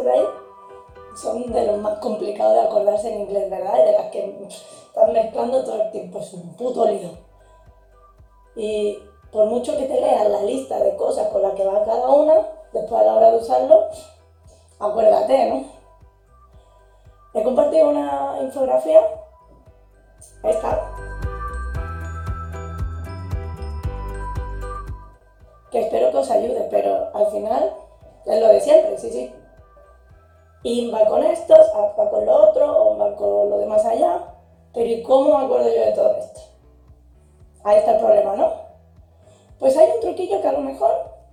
ahí son de los más complicados de acordarse en inglés, ¿verdad? Y de las que están mezclando todo el tiempo, es un puto lío. Y por mucho que te leas la lista de cosas con las que va cada una, después a la hora de usarlo, acuérdate, ¿no? He compartido una infografía, esta, que espero que os ayude, pero al final es lo de siempre, sí, sí. Y va con estos, va con lo otro, o va con lo de más allá. Pero ¿y cómo me acuerdo yo de todo esto? Ahí está el problema, ¿no? Pues hay un truquillo que a lo mejor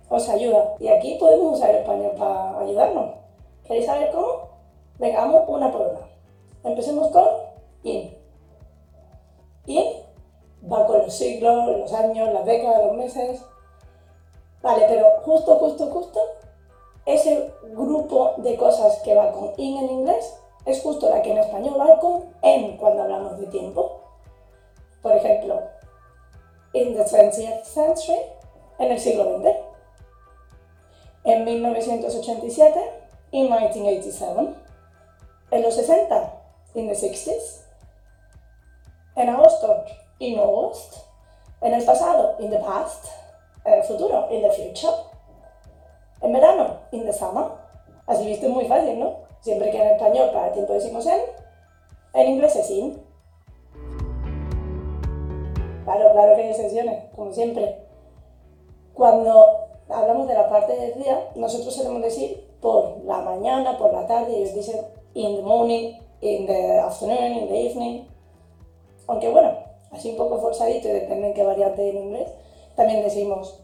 os ayuda. Y aquí podemos usar el español para ayudarnos. ¿Queréis saber cómo? Venga, vamos una por una. Empecemos con in. In va con los siglos, los años, las décadas, los meses. Vale, pero justo, justo, justo ese grupo de cosas que va con in en inglés es justo la que en español va con en cuando hablamos de tiempo. Por ejemplo, in the 20th century, en el siglo XX. En 1987, in 1987. En los 60, in the 60s. En agosto, in August. En el pasado, in the past. En el futuro, in the future en verano, in the summer. Así viste, es muy fácil, ¿no? Siempre que en español para tiempo decimos en, en inglés es in. Claro, claro que hay excepciones, como siempre. Cuando hablamos de la parte del día, nosotros solemos decir por la mañana, por la tarde, ellos dicen in the morning, in the afternoon, in the evening. Aunque bueno, así un poco forzadito y depende en qué variante en inglés, también decimos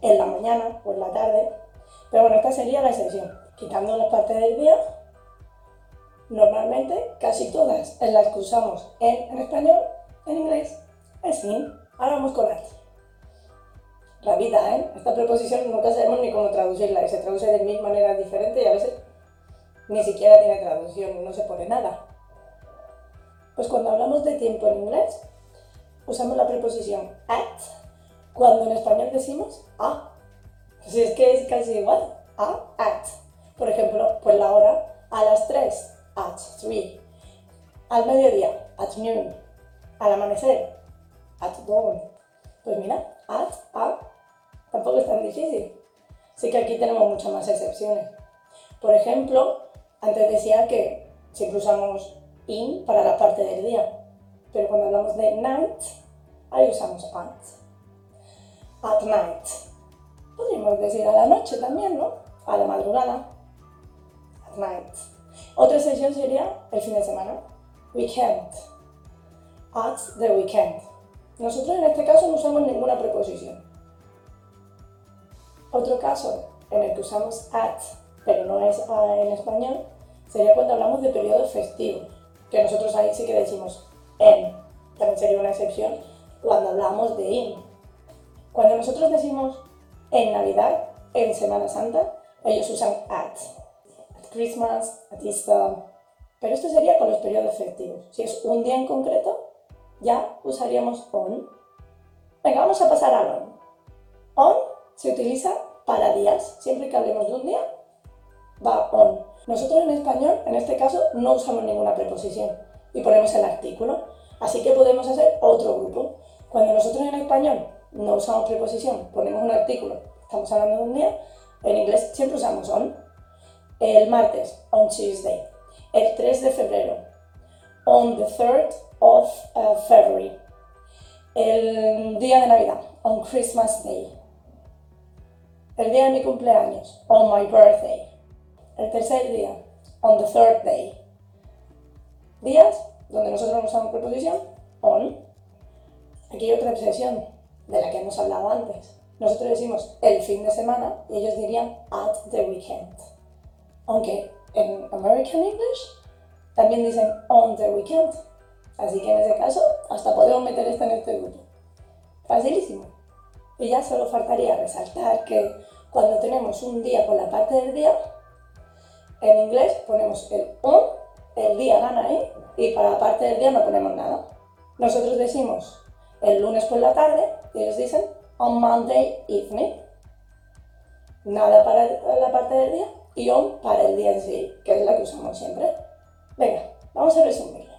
en la mañana o en la tarde. Pero bueno, esta sería la excepción. Quitando las partes del día, normalmente casi todas en las que usamos en, español, en inglés, es sin. Ahora vamos con art. La vida, ¿eh? Esta preposición nunca sabemos ni cómo traducirla se traduce de mil maneras diferentes y a veces ni siquiera tiene traducción, no se pone nada. Pues cuando hablamos de tiempo en inglés, usamos la preposición at, cuando en español decimos a. Si es que es casi igual. A, at. Por ejemplo, pues la hora a las 3, at 3. Al mediodía, at noon. Al amanecer, at dawn. Pues mira, at, a, tampoco es tan difícil. Sí que aquí tenemos muchas más excepciones. Por ejemplo, antes decía que siempre usamos in para la parte del día, pero cuando hablamos de night, ahí usamos at. At night podríamos decir a la noche también, ¿no? A la madrugada. At night. Otra sesión sería el fin de semana. Weekend. At the weekend. Nosotros en este caso no usamos ninguna preposición. Otro caso en el que usamos at, pero no es en español, sería cuando hablamos de periodos festivos, que nosotros ahí sí que decimos en. También sería una excepción cuando hablamos de in. Cuando nosotros decimos en Navidad, en Semana Santa, ellos usan at. At Christmas, at Easter. Pero esto sería con los periodos festivos. Si es un día en concreto, ya usaríamos on. Venga, vamos a pasar al on. On se utiliza para días. Siempre que hablemos de un día, va on. Nosotros en español, en este caso, no usamos ninguna preposición y ponemos el artículo. Así que podemos hacer otro grupo. Cuando nosotros en español no usamos preposición, ponemos un artículo, estamos hablando de un día, en inglés siempre usamos on. El martes, on Tuesday. El 3 de febrero, on the 3rd of uh, February. El día de Navidad, on Christmas Day. El día de mi cumpleaños, on my birthday. El tercer día, on the third day. Días donde nosotros no usamos preposición, on. Aquí hay otra excepción, de la que hemos hablado antes. Nosotros decimos el fin de semana y ellos dirían at the weekend. Aunque en American English también dicen on the weekend. Así que en ese caso hasta podemos meter esto en este grupo. Facilísimo. Y ya solo faltaría resaltar que cuando tenemos un día con la parte del día, en inglés ponemos el on, el día gana ahí, y para la parte del día no ponemos nada. Nosotros decimos el lunes por la tarde ellos dicen on Monday evening. Nada para la parte del día y on para el día en sí, que es la que usamos siempre. Venga, vamos a resumirlo.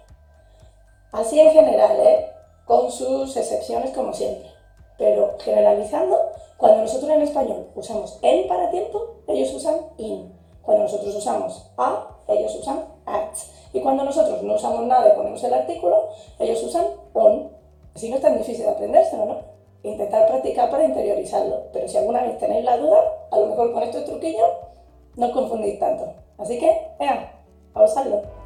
Así en general, ¿eh? con sus excepciones como siempre. Pero generalizando, cuando nosotros en español usamos en para tiempo, ellos usan in. Cuando nosotros usamos a, ellos usan at. Y cuando nosotros no usamos nada y ponemos el artículo, ellos usan on. Así no es tan difícil aprendérselo, ¿no? Intentar practicar para interiorizarlo. Pero si alguna vez tenéis la duda, a lo mejor con estos truquillos no os confundís tanto. Así que, vean, a.